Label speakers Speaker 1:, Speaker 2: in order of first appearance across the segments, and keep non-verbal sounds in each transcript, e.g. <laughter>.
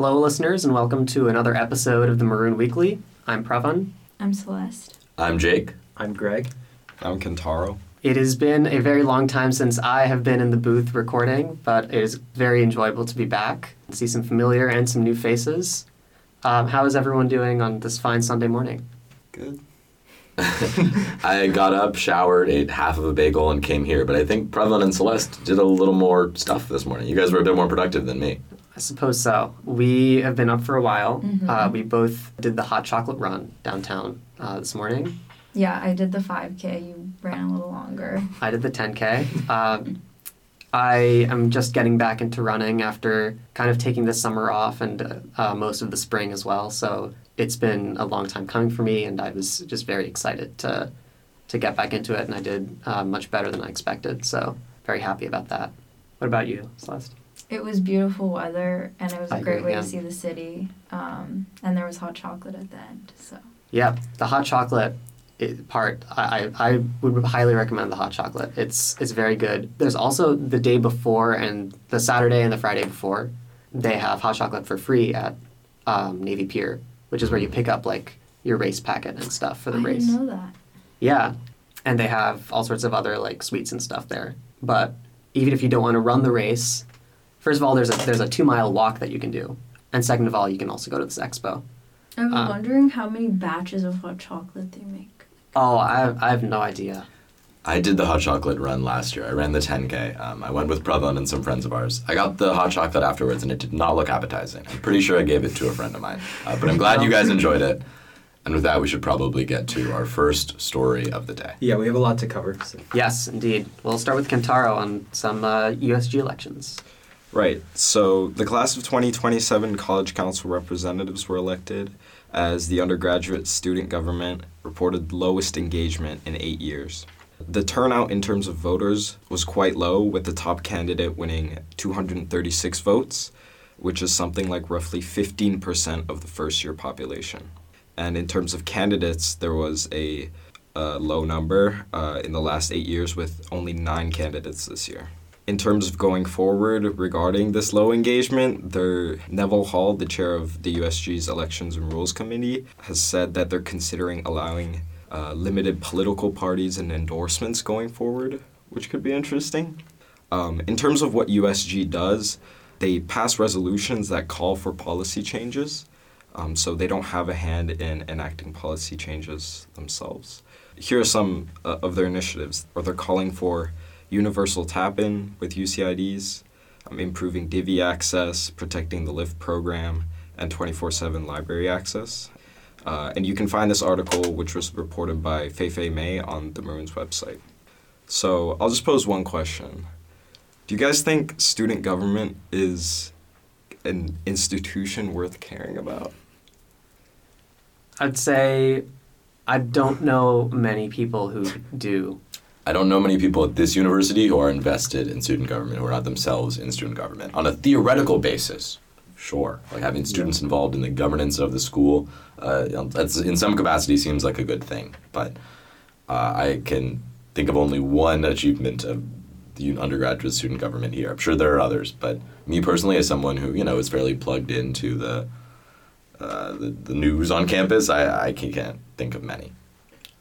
Speaker 1: Hello, listeners, and welcome to another episode of the Maroon Weekly. I'm Pravan.
Speaker 2: I'm Celeste.
Speaker 3: I'm Jake.
Speaker 4: I'm Greg.
Speaker 5: I'm Kentaro.
Speaker 1: It has been a very long time since I have been in the booth recording, but it is very enjoyable to be back, see some familiar and some new faces. Um, how is everyone doing on this fine Sunday morning?
Speaker 5: Good. <laughs>
Speaker 3: I got up, showered, ate half of a bagel, and came here. But I think Pravan and Celeste did a little more stuff this morning. You guys were a bit more productive than me.
Speaker 1: I suppose so. We have been up for a while.
Speaker 2: Mhm.
Speaker 1: Uh, we both did the hot chocolate run downtown uh, this morning.
Speaker 2: Yeah, I did the 5K. You ran a little longer.
Speaker 1: I did the 10K. <laughs> Um, I am just getting back into running after kind of taking the summer off and uh, most of the spring as well. So it's been a long time coming for me, and I was just very excited to to get back into it, and I did uh, much better than I expected. So very happy about that. What about you, Celeste?
Speaker 2: It was beautiful weather, and it was a
Speaker 1: I
Speaker 2: great
Speaker 1: agree,
Speaker 2: way
Speaker 1: yeah.
Speaker 2: to see the city. Um, and there was hot chocolate at the end. So
Speaker 1: Yeah, the hot chocolate part, I, I, I would highly recommend the hot chocolate. It's it's very good. There's also the day before and the Saturday and the Friday before, they have hot chocolate for free at um, Navy Pier, which is where you pick up like your race packet and stuff for the
Speaker 2: I
Speaker 1: race.
Speaker 2: didn't know that.
Speaker 1: Yeah, and they have all sorts of other like sweets and stuff there. But even if you don't want to run the race, first of all, there's a there's a two mile walk that you can do, and second of all, you can also go to this expo.
Speaker 2: I'm
Speaker 1: Uh.
Speaker 2: wondering how many batches of hot chocolate they make.
Speaker 1: Oh, I I have no idea.
Speaker 3: I did the hot chocolate run last year. I ran the 10K. Um, I went with Pravan and some friends of ours. I got the hot chocolate afterwards, and it did not look appetizing. I'm pretty sure I gave it to a friend of mine. Uh, but I'm glad you guys enjoyed it. And with that, we should probably get to our first story of the day.
Speaker 4: Yeah, we have a lot to cover. So.
Speaker 1: Yes, indeed. We'll start with Kentaro on some uh, USG elections.
Speaker 5: Right. So the class of 2027 college council representatives were elected as the undergraduate student government reported lowest engagement in eight years. The turnout in terms of voters was quite low, with the top candidate winning 236 votes, which is something like roughly 15% of the first year population. And in terms of candidates, there was a, low number uh, in the last eight years with only nine candidates this year in terms of going forward regarding this low engagement, there, Neville Hall, the chair of the USG's Elections and Rules Committee, has said that they're considering allowing uh, limited political parties and endorsements going forward, which could be interesting. Um, in terms of what USG does, they pass resolutions that call for policy changes, um, so they don't have a hand in enacting policy changes themselves. Here are some uh, of their initiatives, or they're calling for universal tap-in with UCIDs, um, improving Divvy access, protecting the Lyft program, and 24/7 library access. Uh, and you can find this article, which was reported by Feifei May, on the Maroons website. So I'll just pose one question: Do you guys think student government is an institution worth caring about?
Speaker 1: I'd say I don't know many people who do.
Speaker 3: I don't know many people at this university who are invested in student government, who are not themselves in student government. On a theoretical basis, sure. Like having students involved in the governance of the school, uh, that's in some capacity seems like a good thing. But uh, I can think of only one achievement of the undergraduate student government here. I'm sure there are others, but me personally, as someone who you know is fairly plugged into the uh, the, the news on campus, I, I can't think of many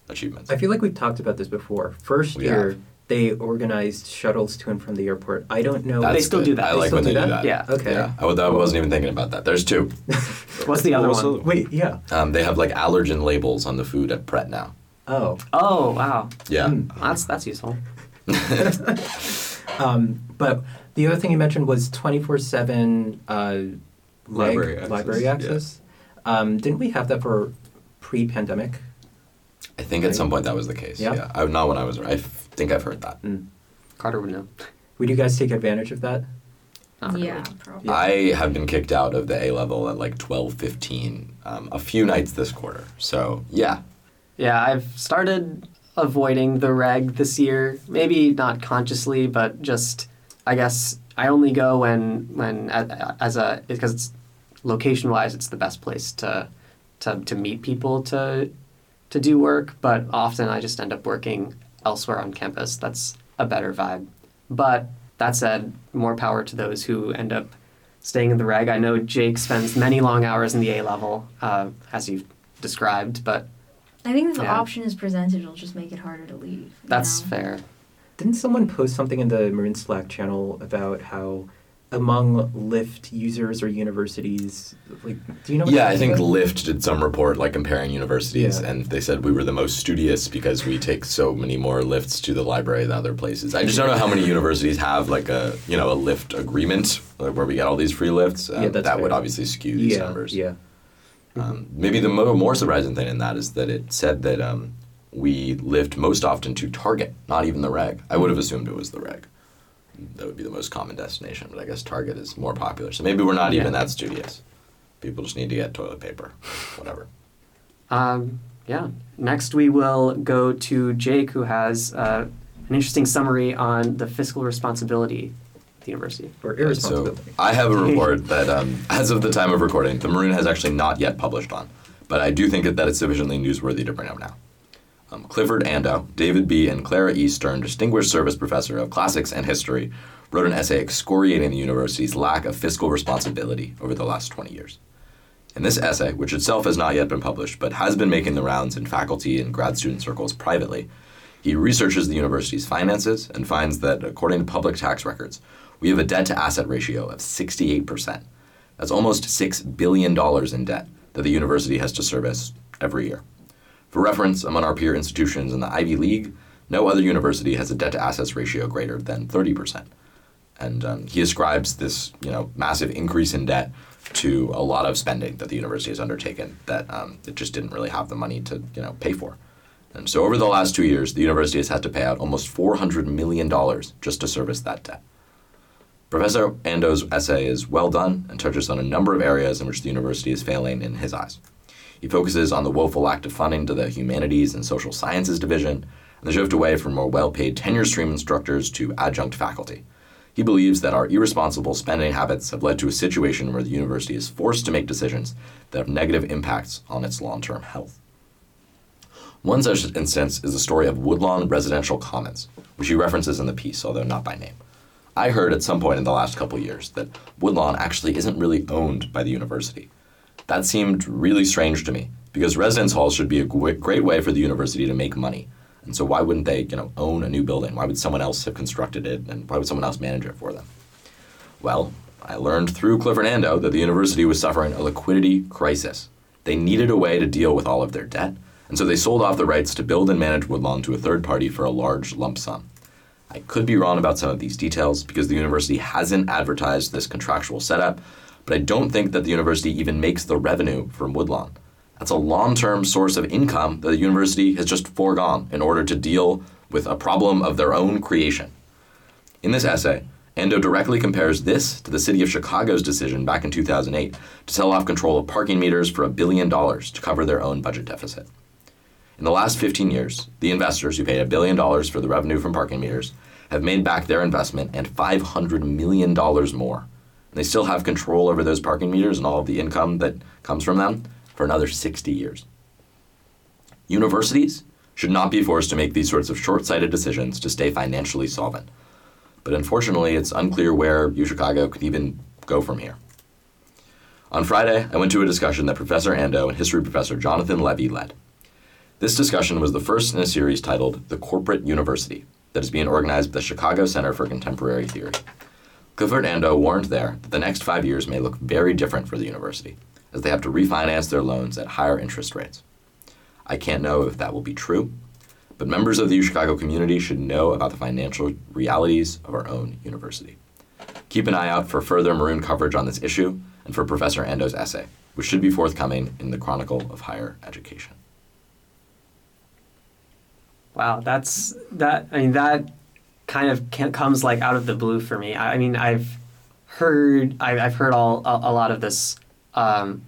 Speaker 3: achievements.
Speaker 4: I feel like we've talked about this before. First
Speaker 3: We
Speaker 4: year,
Speaker 3: have.
Speaker 4: they organized shuttles to and from the airport. I don't know.
Speaker 1: They still
Speaker 3: good.
Speaker 1: do that.
Speaker 3: I
Speaker 1: They
Speaker 3: like
Speaker 4: still
Speaker 3: when they
Speaker 4: do
Speaker 3: do
Speaker 4: that?
Speaker 3: that.
Speaker 1: Yeah.
Speaker 4: Okay.
Speaker 3: Yeah, I, would- I wasn't even thinking about that. There's two. <laughs>
Speaker 1: What's the other
Speaker 5: What
Speaker 1: one?
Speaker 4: Wait, yeah.
Speaker 3: Um, they have like allergen labels on the food at Pret now.
Speaker 4: Oh.
Speaker 1: Oh wow,
Speaker 3: Yeah.
Speaker 4: Hmm.
Speaker 1: that's that's useful. <laughs>
Speaker 4: Um, but the other thing you mentioned was 24 7 uh,
Speaker 5: Library
Speaker 4: reg-
Speaker 5: access,
Speaker 4: library
Speaker 5: yeah.
Speaker 4: Um, didn't we have that for pre pandemic?
Speaker 3: I think at some point that was the case.
Speaker 4: Yeah?
Speaker 3: Yeah. I, not when I was. I f- think I've heard that.
Speaker 4: Mm.
Speaker 1: Carter would know.
Speaker 4: Would you guys take advantage of that?
Speaker 1: Not really.
Speaker 2: yeah, probably.
Speaker 3: I have been kicked out of the A level at like 12, 15, um, a few nights this quarter. So yeah,
Speaker 1: Yeah, I've started avoiding the reg this year. Maybe not consciously, but just I guess I only go when when as a because it's location wise it's the best place to to to meet people to to do work. But often I just end up working elsewhere on campus. That's a better vibe. But that said, more power to those who end up staying in the reg. I know Jake spends many long hours in the A level, uh, as you've described, but
Speaker 2: I think if the
Speaker 1: Yeah.
Speaker 2: option is presented, it'll just make it harder to leave.
Speaker 1: that's
Speaker 2: know?
Speaker 1: fair.
Speaker 4: Didn't someone post something in the Maroon Slack channel about how among Lyft users or universities, like, do you know? what
Speaker 3: Yeah, I think
Speaker 4: about?
Speaker 3: Lyft did some report like comparing universities,
Speaker 4: Yeah.
Speaker 3: and they said we were the most studious because we take so many more lifts to the library than other places. I just don't know how many universities have like a you know a lift agreement like, where we get all these free lifts. Um,
Speaker 4: Yeah, that's
Speaker 3: that would obviously skew these
Speaker 4: yeah,
Speaker 3: numbers.
Speaker 4: Yeah.
Speaker 3: Um, maybe the mo- more surprising thing in that is that it said that um, we lift most often to Target, not even the reg. I would have assumed it was the reg. That would be the most common destination, but I guess Target is more popular. So maybe we're not even that studious. People just need to get toilet paper, whatever.
Speaker 1: Um, yeah. Next, we will go to Jake, who has uh, an interesting summary on the fiscal responsibility of the university.
Speaker 4: Or
Speaker 3: So. I have a <laughs> report that, um, as of the time of recording, the Maroon has actually not yet published on, but I do think that, that it's sufficiently newsworthy to bring up now. Um, Clifford Ando, David B., and Clara E. Stein, Distinguished Service Professor of Classics and History, wrote an essay excoriating the university's lack of fiscal responsibility over the last 20 years. In this essay, which itself has not yet been published but has been making the rounds in faculty and grad student circles privately, he researches the university's finances and finds that, according to public tax records, we have a debt to asset ratio of 68%. That's almost $6 billion in debt that the university has to service every year. For reference, among our peer institutions in the Ivy League, no other university has a debt to assets ratio greater than 30%. And um, he ascribes this you know, massive increase in debt to a lot of spending that the university has undertaken that um, it just didn't really have the money to you know, pay for. And so over the last two years, the university has had to pay out almost $400 million just to service that debt. Professor Ando's essay is well done and touches on a number of areas in which the university is failing in his eyes. He focuses on the woeful lack of funding to the Humanities and Social Sciences Division and the shift away from more well paid tenure stream instructors to adjunct faculty. He believes that our irresponsible spending habits have led to a situation where the university is forced to make decisions that have negative impacts on its long term health. One such instance is the story of Woodlawn Residential Commons, which he references in the piece, although not by name. I heard at some point in the last couple years that Woodlawn actually isn't really owned by the university. That seemed really strange to me, because residence halls should be a great way for the university to make money. And so why wouldn't they, you know, own a new building? Why would someone else have constructed it, and why would someone else manage it for them? Well, I learned through Ando that the university was suffering a liquidity crisis. They needed a way to deal with all of their debt, and so they sold off the rights to build and manage Woodlawn to a third party for a large lump sum. I could be wrong about some of these details because the university hasn't advertised this contractual setup, but I don't think that the university even makes the revenue from Woodlawn. That's a long term source of income that the university has just foregone in order to deal with a problem of their own creation. In this essay, Ando directly compares this to the city of Chicago's decision back in 2008 to sell off control of parking meters for a billion dollars to cover their own budget deficit. In the last 15 years, the investors who paid a billion dollars for the revenue from parking meters have made back their investment and $500 million more. They still have control over those parking meters and all of the income that comes from them for another 60 years. Universities should not be forced to make these sorts of short sighted decisions to stay financially solvent. But unfortunately, it's unclear where UChicago could even go from here. On Friday, I went to a discussion that Professor Ando and history professor Jonathan Levy led. This discussion was the first in a series titled The Corporate University that is being organized by the Chicago Center for Contemporary Theory. Clifford Ando uh, warned there that the next five years may look very different for the university, as they have to refinance their loans at higher interest rates. I can't know if that will be true, but members of the Chicago community should know about the financial realities of our own university. Keep an eye out for further Maroon coverage on this issue and for Professor Ando's essay, which should be forthcoming in the Chronicle of Higher Education.
Speaker 1: Wow, that's that. I mean, that kind of comes like out of the blue for me. I, I mean, I've heard I, I've heard all a, a lot of this um,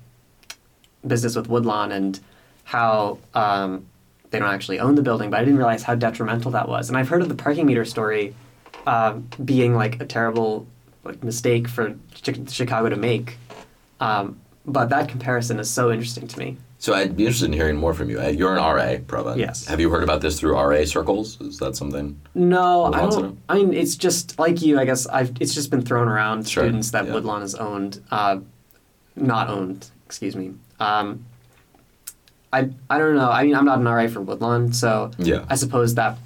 Speaker 1: business with Woodlawn and how um, they don't actually own the building, but I didn't realize how detrimental that was. And I've heard of the parking meter story um, being like a terrible like mistake for Chi- Chicago to make. Um, but that comparison is so interesting to me.
Speaker 3: So I'd be interested in hearing more from you. Uh, You're an RA, Prabha.
Speaker 1: Yes.
Speaker 3: Have you heard about this through RA circles? Is that something?
Speaker 1: No, I don't. I mean, it's just like you. I guess I've. It's just been thrown around.
Speaker 3: Sure,
Speaker 1: Students that
Speaker 3: yeah.
Speaker 1: Woodlawn has owned, uh, not owned. Excuse me. Um, I I don't know. I mean, I'm not an RA for Woodlawn, so
Speaker 3: Yeah.
Speaker 1: I suppose that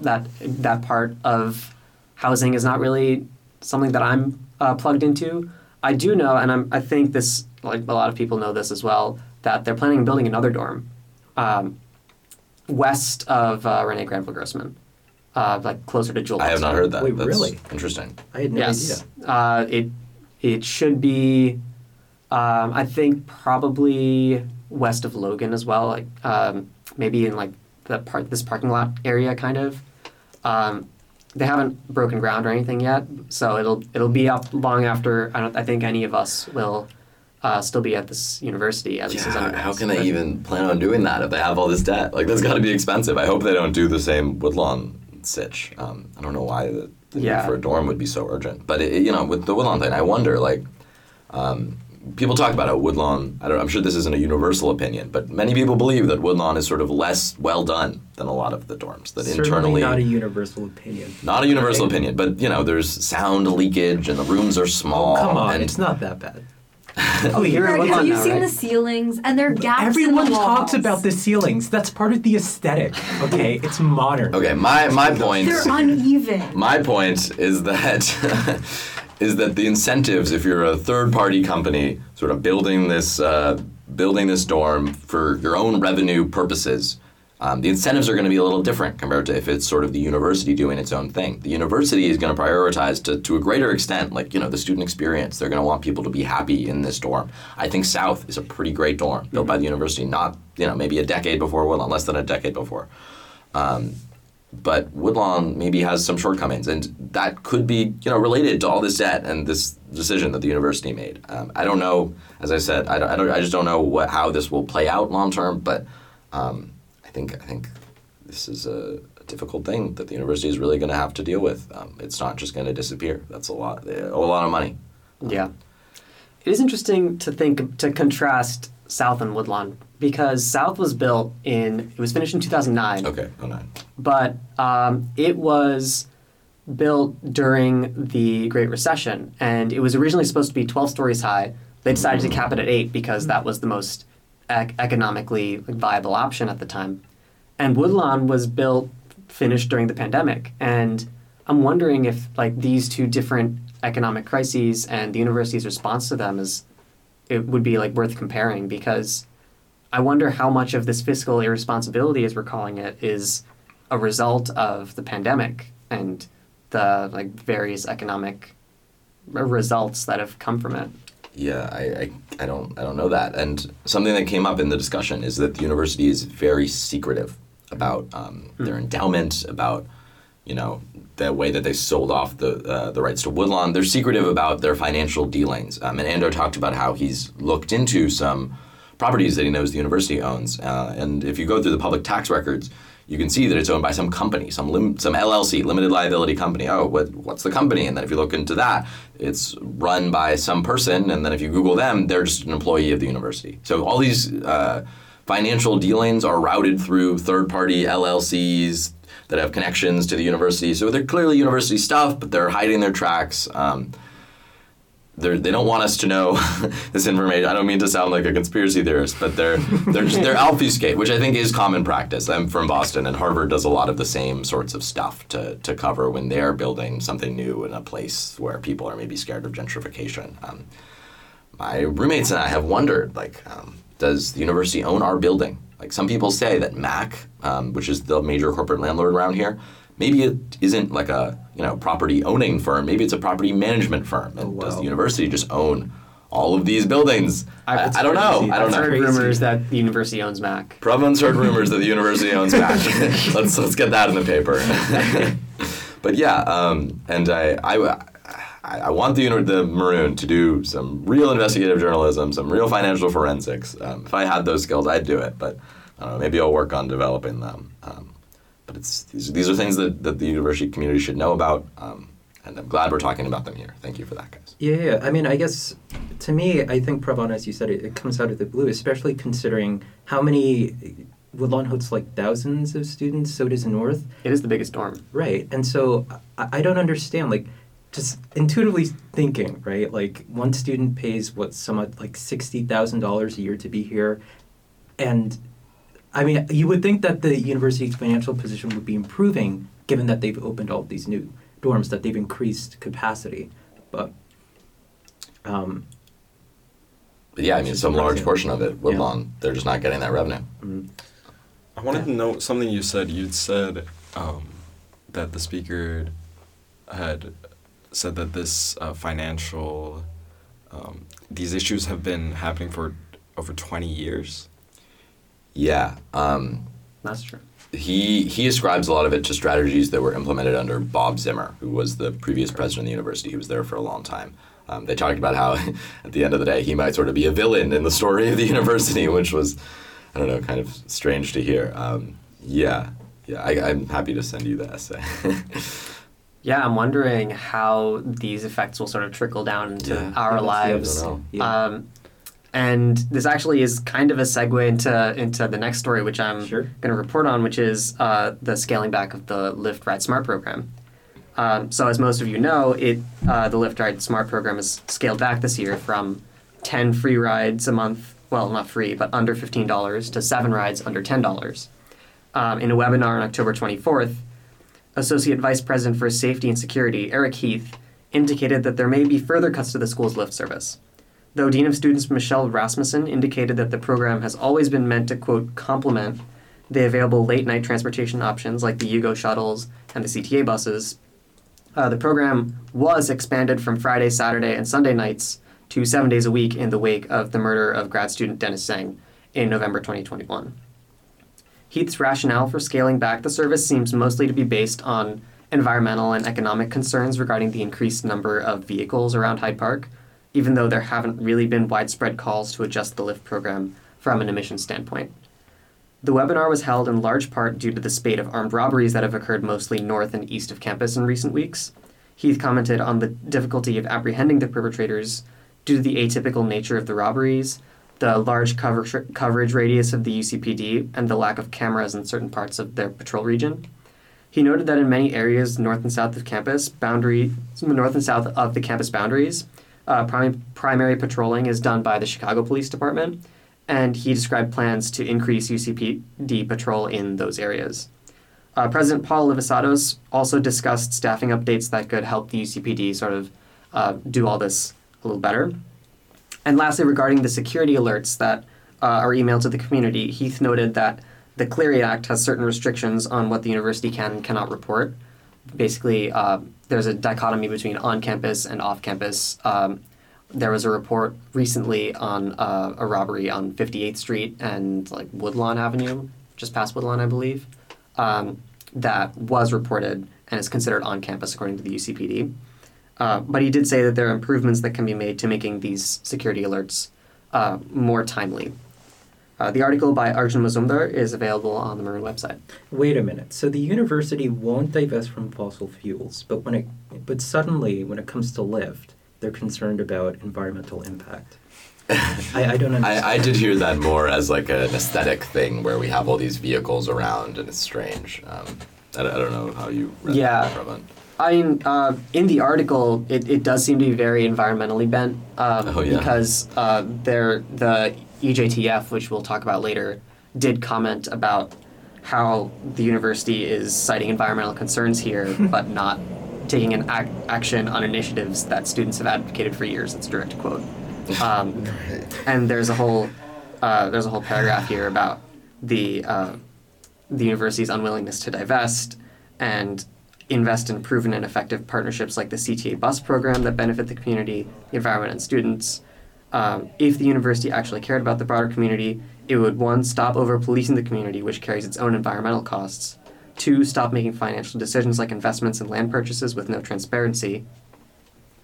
Speaker 1: that that part of housing is not really something that I'm uh, plugged into. I do know, and I'm, I think this, like a lot of people know this as well, that they're planning on building another dorm um, west of uh, Renee Granville Grossman, uh, like closer to Jewel.
Speaker 3: I have not heard that.
Speaker 4: Wait,
Speaker 3: That's
Speaker 4: really?
Speaker 3: Interesting.
Speaker 4: I had no
Speaker 1: yes,
Speaker 4: idea.
Speaker 1: uh, it it should be. Um, I think probably west of Logan as well, like um, maybe in like the part this parking lot area, kind of. Um, they haven't broken ground or anything yet, so it'll it'll be up long after I don't I think any of us will uh, still be at this university at least as
Speaker 3: Yeah,
Speaker 1: undergrads.
Speaker 3: how can they
Speaker 1: But-
Speaker 3: even plan on doing that if they have all this debt? Like that's got to be expensive. I hope they don't do the same Woodlawn sitch. Um, I don't know why the, the
Speaker 1: Yeah.
Speaker 3: need for a dorm would be so urgent, but it, you know, with the Woodlawn thing, I wonder like. Um, people talk about how Woodlawn. I don't, I'm sure this isn't a universal opinion, but many people believe that Woodlawn is sort of less well done than a lot of the dorms. That
Speaker 4: Certainly
Speaker 3: internally,
Speaker 4: not a universal opinion.
Speaker 3: not a universal
Speaker 4: Right?
Speaker 3: opinion, but you know, there's sound leakage and the rooms are small.
Speaker 4: Oh, come on,
Speaker 3: and
Speaker 4: it's not that bad. <laughs>
Speaker 1: Oh, you're at
Speaker 2: Greg,
Speaker 1: Woodlawn
Speaker 2: have you
Speaker 1: now,
Speaker 2: seen
Speaker 1: right?
Speaker 2: the ceilings? And there are gaps
Speaker 4: Everyone
Speaker 2: in the
Speaker 4: talks about the ceilings. That's part of the aesthetic. Okay, <laughs> it's modern.
Speaker 3: Okay, my my point.
Speaker 2: They're <laughs> uneven.
Speaker 3: My point is that is that the incentives, if you're a third party company, sort of building this uh, building this dorm for your own revenue purposes, um, the incentives are going to be a little different compared to if it's sort of the university doing its own thing. The university is going to prioritize to, to a greater extent, like you know, the student experience. They're going to want people to be happy in this dorm. I think South is a pretty great dorm built by the university, not you know maybe a decade before Woodlawn, less than a decade before but Woodlawn maybe has some shortcomings, and that could be you know related to all this debt and this decision that the university made. Um, I don't know, as I said, I, don't, I, don't, I just don't know what, how this will play out long term, but um, I think I think this is a, a difficult thing that the university is really going to have to deal with. Um, it's not just going to disappear. That's a lot, a lot of money.
Speaker 1: Yeah. It is interesting to think to contrast South and Woodlawn because South was built in it was finished in 2009,
Speaker 3: Okay, oh nine.
Speaker 1: but um, it was built during the Great Recession and it was originally supposed to be 12 stories high. They decided to cap it at 8 because that was the most ec- economically viable option at the time. And Woodlawn was built finished during the pandemic and I'm wondering if like these two different economic crises and the university's response to them is it would be like worth comparing because I wonder how much of this fiscal irresponsibility, as we're calling it, is a result of the pandemic and the like various economic results that have come from it.
Speaker 3: Yeah, I, I, I don't I don't know that. And something that came up in the discussion is that the university is very secretive about um, their endowment, about you know the way that they sold off the uh, the rights to Woodlawn. They're secretive about their financial dealings. Um, and Ando talked about how he's looked into some properties that he knows the university owns. Uh, and if you go through the public tax records, you can see that it's owned by some company, some lim- some LLC, limited liability company. Oh, what what's the company? And then if you look into that, it's run by some person. And then if you Google them, they're just an employee of the university. So all these uh, financial dealings are routed through third-party LLCs that have connections to the university. So they're clearly university stuff, but they're hiding their tracks. Um, they're, they don't want us to know <laughs> this information. I don't mean to sound like a conspiracy theorist, but they're they're just, <laughs> they're obfuscate, which I think is common practice. I'm from Boston, and Harvard does a lot of the same sorts of stuff to, to cover when they're building something new in a place where people are maybe scared of gentrification. Um, my roommates and I have wondered, like, um, does the university own our building? Like some people say that Mac, um, which is the major corporate landlord around here, maybe it isn't like a you know property owning firm. Maybe it's a property management firm. And
Speaker 4: Oh,
Speaker 3: does the university just own all of these buildings? I,
Speaker 1: I've-
Speaker 3: I don't know. I don't
Speaker 1: I've
Speaker 3: know.
Speaker 1: heard
Speaker 4: Crazy.
Speaker 1: rumors that the university owns Mac.
Speaker 3: Province heard rumors that the university owns Mac. <laughs> <laughs> let's let's get that in the paper. <laughs> but yeah, um, and I, I I I want the the Maroon to do some real investigative journalism, some real financial forensics. Um, if I had those skills, I'd do it. But I don't know. Maybe I'll work on developing them. Um, but it's these, these are things that, that the university community should know about. Um, and I'm glad we're talking about them here. Thank you for that, guys.
Speaker 4: Yeah, yeah. I mean, I guess to me, I think Pravana, as you said, it, it comes out of the blue, especially considering how many Woodlawn hosts like thousands of students. So does North,
Speaker 1: It is the biggest dorm.
Speaker 4: right? And so I, I don't understand, like, just intuitively thinking, right? Like one student pays what somewhat like sixty thousand dollars a year to be here, and I mean, you would think that the university's financial position would be improving given that they've opened all these new dorms, that they've increased capacity, but. Um,
Speaker 3: But yeah, I mean,
Speaker 4: just
Speaker 3: some large portion of it, Woodlawn, they're just not getting that revenue.
Speaker 4: mm,
Speaker 5: I wanted to note something you said. You'd said um, that the speaker had said that this uh, financial, um, these issues have been happening for over 20 years.
Speaker 3: Yeah. Um,
Speaker 1: That's true.
Speaker 3: he he ascribes a lot of it to strategies that were implemented under Bob Zimmer, who was the previous president of the university. He was there for a long time. Um, they talked about how, <laughs> at the end of the day, he might sort of be a villain in the story of the <laughs> university, which was, I don't know, kind of strange to hear. Um, yeah, yeah, I, I'm happy to send you the essay. <laughs>
Speaker 1: Yeah, I'm wondering how these effects will sort of trickle down into
Speaker 3: Yeah.
Speaker 1: our lives.
Speaker 4: yeah.
Speaker 1: Um, and this actually is kind of a segue into into the next story, which I'm
Speaker 4: Sure.
Speaker 1: going to report on, which is uh, the scaling back of the Lyft Ride Smart program. Um, so, as most of you know, it uh, the Lyft Ride Smart program is scaled back this year from 10 free rides a month, well, not free, but under $15 to seven rides under $10. Um, in a webinar on October 24th, Associate Vice President for Safety and Security, Eric Heath, indicated that there may be further cuts to the school's Lyft service. Though Dean of Students Michelle Rasmussen indicated that the program has always been meant to, quote, complement the available late night transportation options like the UGo shuttles and the CTA buses, uh, the program was expanded from Friday, Saturday, and Sunday nights to seven days a week in the wake of the murder of grad student Dennis Zheng in November 2021. Heath's rationale for scaling back the service seems mostly to be based on environmental and economic concerns regarding the increased number of vehicles around Hyde Park, even though there haven't really been widespread calls to adjust the Lyft program from an emissions standpoint. The webinar was held in large part due to the spate of armed robberies that have occurred mostly north and east of campus in recent weeks. Heath commented on the difficulty of apprehending the perpetrators due to the atypical nature of the robberies, the large cover- coverage radius of the UCPD, and the lack of cameras in certain parts of their patrol region. He noted that in many areas north and south of campus boundary, north and south of the campus boundaries, uh, prim- primary patrolling is done by the Chicago Police Department, and he described plans to increase UCPD patrol in those areas. Uh, President Paul Alivisatos also discussed staffing updates that could help the UCPD sort of uh, do all this a little better. And lastly, regarding the security alerts that uh, are emailed to the community, Heath noted that the Clery Act has certain restrictions on what the university can and cannot report. Basically, uh, there's a dichotomy between on campus and off campus. Um, there was a report recently on uh, a robbery on 58th Street and like Woodlawn Avenue, just past Woodlawn, I believe, um, that was reported and is considered on campus according to the UCPD. Uh, but he did say that there are improvements that can be made to making these security alerts uh, more timely. Uh, the article by Arjun Mazumdar is available on the Maroon website.
Speaker 4: Wait a minute. So the university won't divest from fossil fuels, but when it but suddenly when it comes to Lyft, they're concerned about environmental impact. I, I don't understand. <laughs>
Speaker 3: I, I did hear that more as like an aesthetic thing where we have all these vehicles around and it's strange. Um, I, don't- I don't know how you read
Speaker 1: Yeah.
Speaker 3: that, Pravan.
Speaker 1: I mean, uh, in the article, it, it does seem to be very environmentally bent um,
Speaker 3: Oh, yeah.
Speaker 1: because uh, there the EJTF, which we'll talk about later, did comment about how the university is citing environmental concerns here, <laughs> but not taking an ac- action on initiatives that students have advocated for years. That's a direct quote. Um, and there's a whole uh, there's a whole paragraph here about the uh, the university's unwillingness to divest and invest in proven and effective partnerships like the CTA bus program that benefit the community, the environment, and students. Um, if the university actually cared about the broader community, it would one stop over policing the community, which carries its own environmental costs. Two, stop making financial decisions like investments and land purchases with no transparency.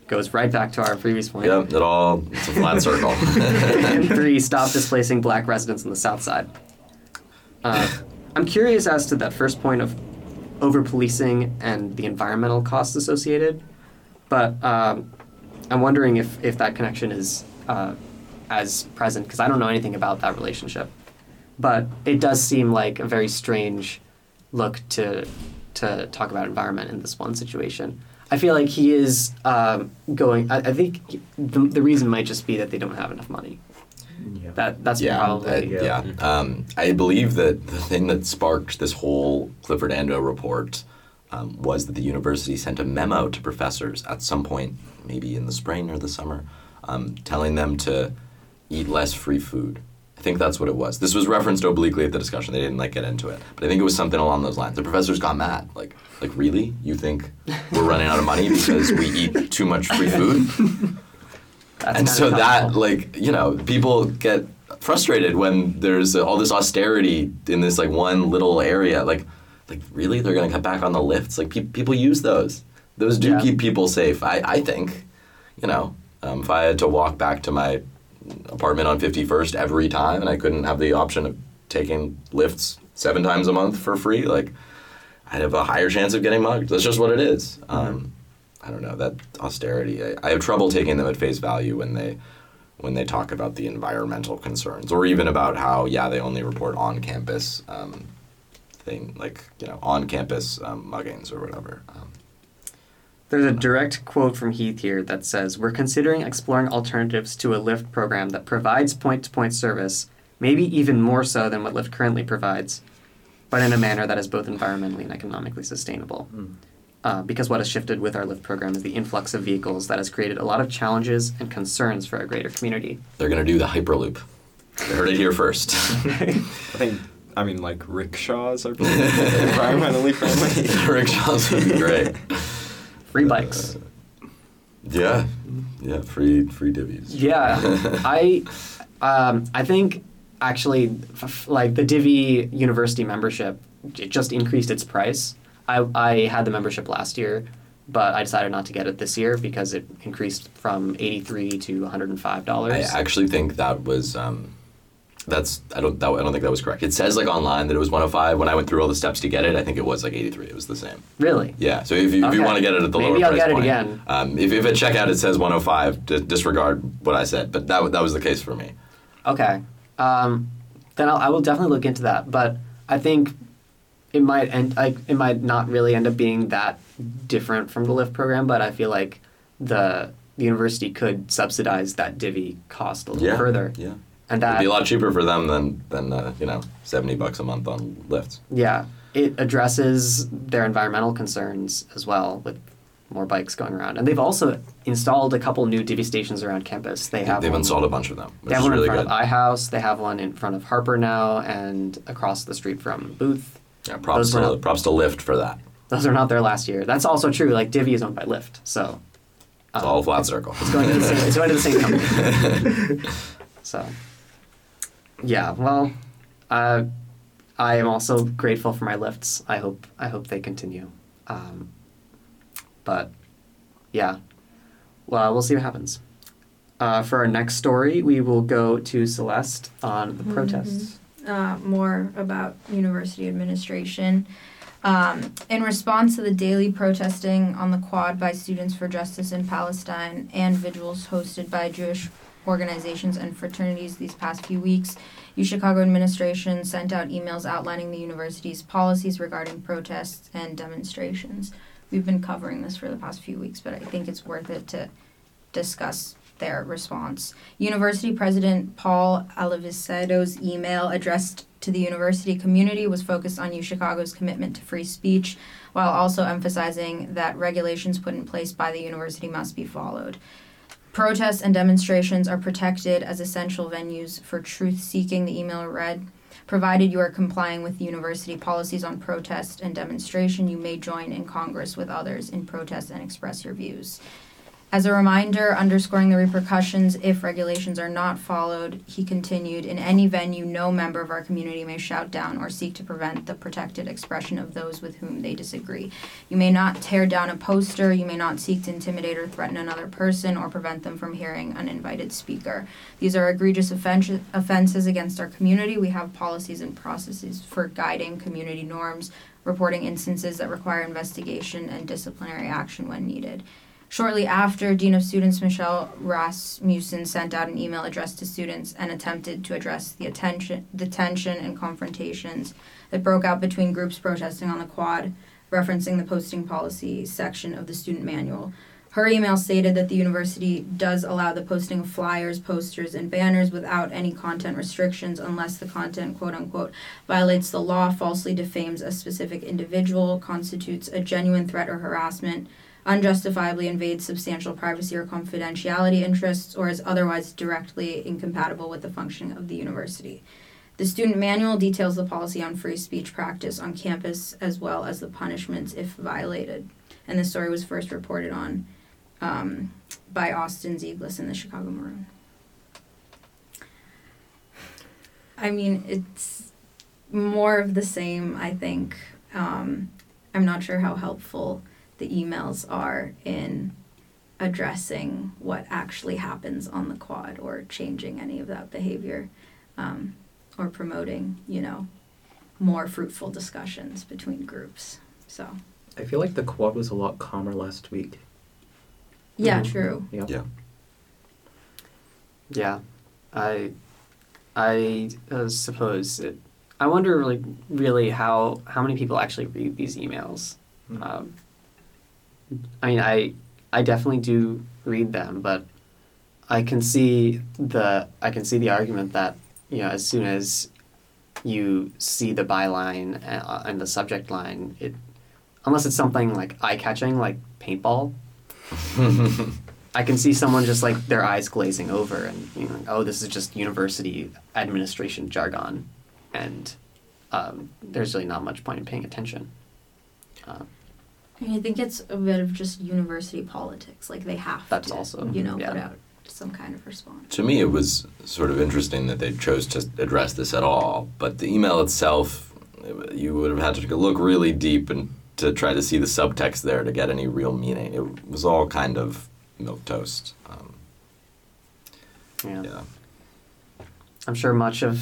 Speaker 1: Goes right back to our previous point.
Speaker 3: Yep, it all, it's a flat <laughs> circle.
Speaker 1: and <laughs> three, stop displacing black residents on the south side. Uh, I'm curious as to that first point of over policing and the environmental costs associated, but um, I'm wondering if, if that connection is uh, as present because I don't know anything about that relationship. But it does seem like a very strange look to to talk about environment in this one situation. I feel like he is um, going. I, I think he- the, the reason might just be that they don't have enough money.
Speaker 4: Yeah.
Speaker 1: That that's
Speaker 3: yeah,
Speaker 1: probably
Speaker 3: uh, yeah. Um, I believe that the thing that sparked this whole Clifford Ando report um, was that the university sent a memo to professors at some point, maybe in the spring or the summer, um, telling them to eat less free food. I think that's what it was. This was referenced obliquely at the discussion. They didn't like get into it, but I think it was something along those lines. The professors got mad. Like, like really? You think we're running out of money because we eat too much free food? <laughs>
Speaker 1: that's
Speaker 3: and so that like you know people get frustrated when there's all this austerity in this like one little area like like really they're going to cut back on the lifts like pe- people use those those do
Speaker 1: Yeah.
Speaker 3: keep people safe i, I think you know um, if i had to walk back to my apartment on 51st every time and i couldn't have the option of taking lifts seven times a month for free like i'd have a higher chance of getting mugged that's just what it is um, I don't know that austerity. I, I have trouble taking them at face value when they when they talk about the environmental concerns, or even about how yeah they only report on campus um, thing like you know on campus um, muggings or whatever. Um,
Speaker 1: There's a direct quote from Heath here that says, We're considering exploring alternatives to a Lyft program that provides point to point service, maybe even more so than what Lyft currently provides, but in a manner that is both environmentally and economically sustainable. Uh, because what has shifted with our Lyft program is the influx of vehicles that has created a lot of challenges and concerns for our greater community.
Speaker 3: they're gonna do the hyperloop. They heard it here first. <laughs>
Speaker 5: I think, I mean, like rickshaws are <laughs> environmentally friendly. <laughs>
Speaker 3: Rickshaws would be great.
Speaker 1: Free bikes.
Speaker 3: Yeah, yeah, free free divvies.
Speaker 1: Yeah, <laughs> I, um, I think actually, f- f- like the Divvy University membership, it just increased its price. I I had the membership last year, but I decided not to get it this year because it increased from eighty three to one hundred and five dollars.
Speaker 3: I actually think that was um, that's I don't that, I don't think that was correct. It says like online that it was 105. When I went through all the steps to get it, I think it was like 83. It was the same.
Speaker 1: Really?
Speaker 3: Yeah. So if you, if you want to get it at the
Speaker 1: Maybe
Speaker 3: lower
Speaker 1: I'll
Speaker 3: price
Speaker 1: get it
Speaker 3: point,
Speaker 1: again.
Speaker 3: Um, if, if at checkout it says 105, d- disregard what I said. But that that was the case for me.
Speaker 1: Okay. Um, then I'll, I will definitely look into that. But I think it might end. Like, it might not really end up being that different from the Lyft program. But I feel like the the university could subsidize that divvy cost a little
Speaker 3: Yeah.
Speaker 1: further,
Speaker 3: Yeah.
Speaker 1: And
Speaker 3: It'd be a lot cheaper for them than than uh, you know 70 bucks a month on lifts.
Speaker 1: yeah, it addresses their environmental concerns as well with more bikes going around. And they've also installed a couple new divvy stations around campus. They have
Speaker 3: They've
Speaker 1: one-
Speaker 3: installed a bunch of them,
Speaker 1: They have one
Speaker 3: really
Speaker 1: in
Speaker 3: good.
Speaker 1: front of iHouse. They have one in front of Harper now, and across the street from Booth.
Speaker 3: yeah, props
Speaker 1: those
Speaker 3: to
Speaker 1: not-
Speaker 3: props to Lyft for that.
Speaker 1: Those are not there last year. That's also true. Like Divvy is owned by Lyft, so
Speaker 3: It's
Speaker 1: um,
Speaker 3: all a flat circle.
Speaker 1: It's going to the same. It's going to the same <laughs> company. <laughs> so, yeah. Well, uh, I am also grateful for my lifts. I hope. I hope they continue. Um, but, yeah. Well, we'll see what happens. Uh, for our next story, we will go to Celeste on the protests.
Speaker 2: uh, more about university administration. Um, in response to the daily protesting on the quad by Students for Justice in Palestine and vigils hosted by Jewish organizations and fraternities these past few weeks, U Chicago administration sent out emails outlining the university's policies regarding protests and demonstrations. We've been covering this for the past few weeks, but I think it's worth it to discuss their response. University President Paul Alivisatos's email addressed to the university community was focused on UChicago's commitment to free speech, while also emphasizing that regulations put in place by the university must be followed. Protests and demonstrations are protected as essential venues for truth seeking, the email read. Provided you are complying with university policies on protest and demonstration, you may join in Congress with others in protest and express your views. As a reminder, underscoring the repercussions if regulations are not followed, he continued, in any venue, no member of our community may shout down or seek to prevent the protected expression of those with whom they disagree. You may not tear down a poster, you may not seek to intimidate or threaten another person or prevent them from hearing an invited speaker. These are egregious offen- offenses against our community. We have policies and processes for guiding community norms, reporting instances that require investigation and disciplinary action when needed. Shortly after, Dean of Students Michelle Rasmussen sent out an email addressed to students and attempted to address the attention, the tension and confrontations that broke out between groups protesting on the quad, referencing the posting policy section of the student manual. Her email stated that the university does allow the posting of flyers, posters, and banners without any content restrictions unless the content, quote unquote, violates the law, falsely defames a specific individual, constitutes a genuine threat or harassment, unjustifiably invades substantial privacy or confidentiality interests, or is otherwise directly incompatible with the functioning of the university. The student manual details the policy on free speech practice on campus as well as the punishments if violated. And this story was first reported on um, by Austin Ziegler in the Chicago Maroon. I mean, it's more of the same, I think. Um, I'm not sure how helpful the emails are in addressing what actually happens on the quad or changing any of that behavior um, or promoting, you know, more fruitful discussions between groups. So,
Speaker 4: I feel like the quad was a lot calmer last week.
Speaker 2: yeah,
Speaker 1: Mhm.
Speaker 2: true.
Speaker 4: Yeah.
Speaker 3: Yeah.
Speaker 1: Yeah, I, I uh, suppose it. I wonder, like, really how how many people actually read these emails.
Speaker 4: Hmm.
Speaker 1: Um, I mean, I I definitely do read them, but I can see the I can see the argument that you know as soon as you see the byline uh, and the subject line, it unless it's something like eye catching, like paintball, <laughs> I can see someone just like their eyes glazing over and you know, oh, this is just university administration jargon, and um, there's really not much point in paying attention. Uh,
Speaker 2: I, mean, I think it's a bit of just university politics. Like they have
Speaker 1: That's
Speaker 2: to,
Speaker 1: also-
Speaker 2: you know,
Speaker 1: yeah.
Speaker 2: put out some kind of response.
Speaker 3: To me, it was sort of interesting that they chose to address this at all. But the email itself, you would have had to look really deep and to try to see the subtext there to get any real meaning. It was all kind of milk toast. Um,
Speaker 1: yeah.
Speaker 3: yeah.
Speaker 1: I'm sure much of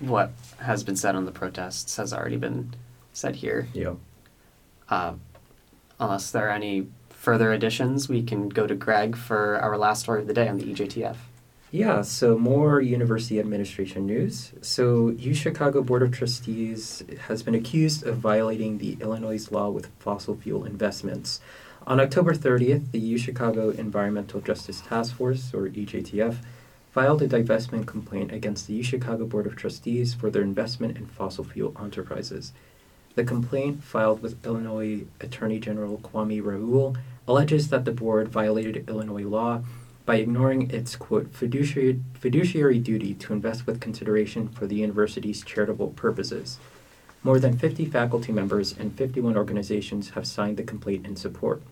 Speaker 1: what has been said on the protests has already been said here.
Speaker 4: Yeah.
Speaker 1: Uh, unless there are any further additions, we can go to Greg for our last story of the day on the EJTF.
Speaker 4: Yeah, so more university administration news. So, U Chicago Board of Trustees has been accused of violating the Illinois law with fossil fuel investments. On October 30th, the U Chicago Environmental Justice Task Force, or EJTF, filed a divestment complaint against the U Chicago Board of Trustees for their investment in fossil fuel enterprises. The complaint, filed with Illinois Attorney General Kwame Raoul, alleges that the board violated Illinois law by ignoring its quote fiduciary, fiduciary duty to invest with consideration for the university's charitable purposes. More than 50 faculty members and 51 organizations have signed the complaint in support.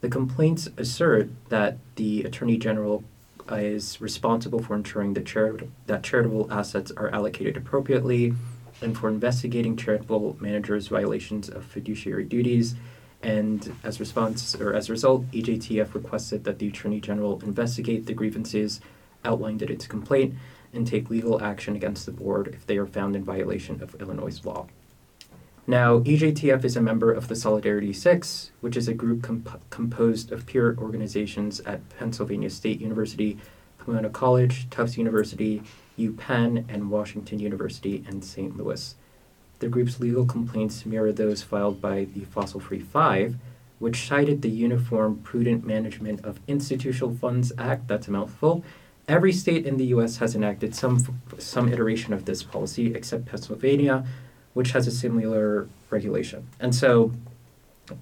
Speaker 4: The complaints assert that the Attorney General uh, is responsible for ensuring that, that charitable assets are allocated appropriately and for investigating charitable managers' violations of fiduciary duties and as response or as a result, EJTF requested that the Attorney General investigate the grievances outlined in its complaint and take legal action against the board if they are found in violation of Illinois law. Now, EJTF is a member of the Solidarity Six, which is a group comp- composed of peer organizations at Pennsylvania State University, Pomona College, Tufts University, UPenn, and Washington University in St. Louis. The group's legal complaints mirror those filed by the Fossil Free Five, which cited the Uniform Prudent Management of Institutional Funds Act, that's a mouthful. Every state in the U.S. has enacted some, some iteration of this policy, except Pennsylvania, which has a similar regulation. And so,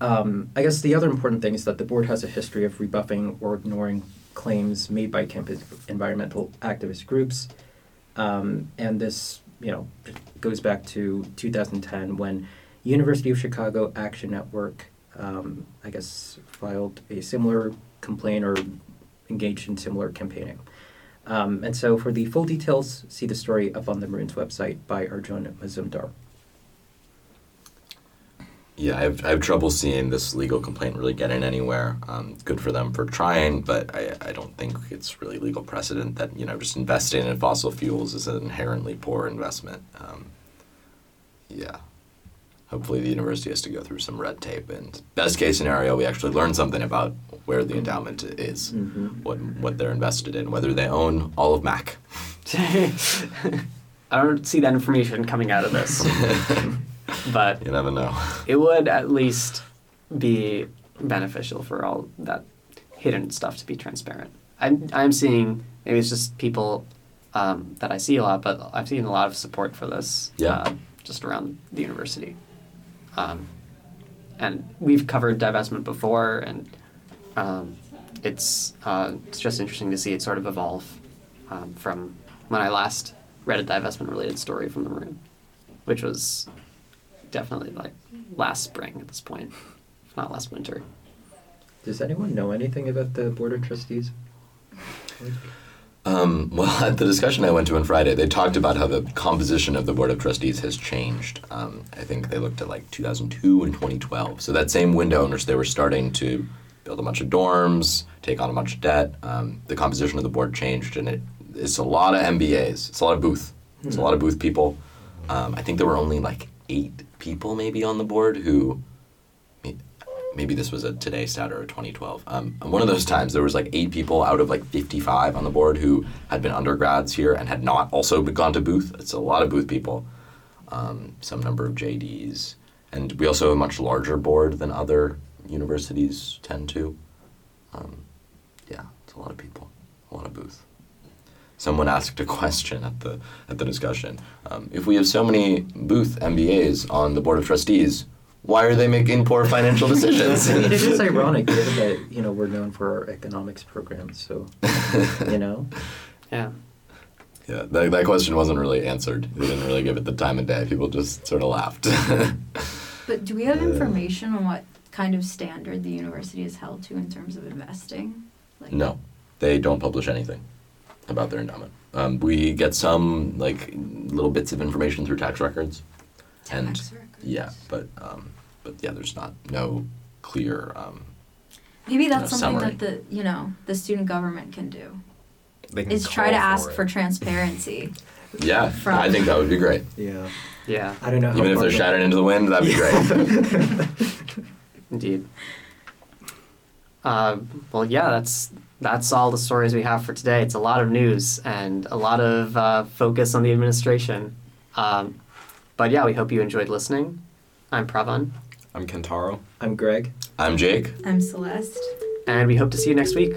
Speaker 4: um, I guess the other important thing is that the board has a history of rebuffing or ignoring claims made by campus environmental activist groups. Um, and this, you know, goes back to 2010 when University of Chicago Action Network, um, I guess, filed a similar complaint or engaged in similar campaigning. Um, and so, for the full details, see the story up on the Maroons website by Arjun Mazumdar.
Speaker 3: Yeah, I have, I have trouble seeing this legal complaint really getting anywhere. Um, good for them for trying, but I, I don't think it's really legal precedent that you know just investing in fossil fuels is an inherently poor investment. Um, yeah, hopefully the university has to go through some red tape, and best case scenario, we actually learn something about where the endowment is,
Speaker 4: Mhm.
Speaker 3: what what they're invested in, whether they own all of Mac. <laughs>
Speaker 1: I don't see that information coming out of this, <laughs> but
Speaker 3: You never know.
Speaker 1: it would at least be beneficial for all that hidden stuff to be transparent. I'm I'm seeing maybe it's just people um, that I see a lot, but I've seen a lot of support for this.
Speaker 3: Yeah.
Speaker 1: Uh, just around the university, um, and we've covered divestment before, and um, it's uh, it's just interesting to see it sort of evolve um, from when I last read a divestment related story from the Maroon, which was definitely like last spring at this point, if not last winter.
Speaker 4: Does anyone know anything about the board of trustees?
Speaker 3: Um, well, at <laughs> the discussion I went to on Friday, they talked about how the composition of the board of trustees has changed. Um, I think they looked at like 2002 and 2012. So that same window in which they were starting to build a bunch of dorms, take on a bunch of debt, um, the composition of the board changed, and it, it's a lot of MBAs. It's a lot of Booth. It's a lot of Booth people. Um, I think there were only like eight people maybe on the board who maybe this was a today stat or a 2012. Um, one of those times there was like eight people out of like 55 on the board who had been undergrads here and had not also gone to Booth. It's a lot of Booth people, um, some number of JDs, and we also have a much larger board than other universities tend to. Um, yeah, it's a lot of people, a lot of Booth. Someone asked a question at the at the discussion. Um, if we have so many Booth MBAs on the board of trustees, why are they making poor financial decisions?
Speaker 4: I <laughs> mean, it is ironic given that you know we're known for our economics programs. So you know, <laughs>
Speaker 1: Yeah.
Speaker 3: Yeah, that, that question wasn't really answered. They didn't really give it the time of day. People just sort of laughed. <laughs>
Speaker 2: But do we have information on what kind of standard the university is held to in terms of investing? Like,
Speaker 3: no, they don't publish anything about their endowment. Um, we get some like little bits of information through tax records, and
Speaker 2: records.
Speaker 3: yeah, but um, but yeah, there's not no clear. Um,
Speaker 2: Maybe that's
Speaker 3: No,
Speaker 2: something
Speaker 3: summary.
Speaker 2: that the you know the student government can do.
Speaker 5: They can
Speaker 2: Is try to ask
Speaker 5: it.
Speaker 2: for transparency. <laughs>
Speaker 3: yeah,
Speaker 2: From-
Speaker 3: I think that would be great.
Speaker 4: yeah.
Speaker 1: Yeah.
Speaker 4: I don't know. how
Speaker 3: Even if they're
Speaker 4: the-
Speaker 3: shouting into the wind, that'd be great. <laughs>
Speaker 1: Indeed. Uh, well, yeah, that's that's all the stories we have for today. It's a lot of news and a lot of uh, focus on the administration. Um, but yeah, we hope you enjoyed listening. I'm Pravan,
Speaker 5: I'm Kentaro.
Speaker 4: I'm Greg.
Speaker 3: I'm Jake.
Speaker 2: I'm Celeste.
Speaker 1: and we hope to see you next week.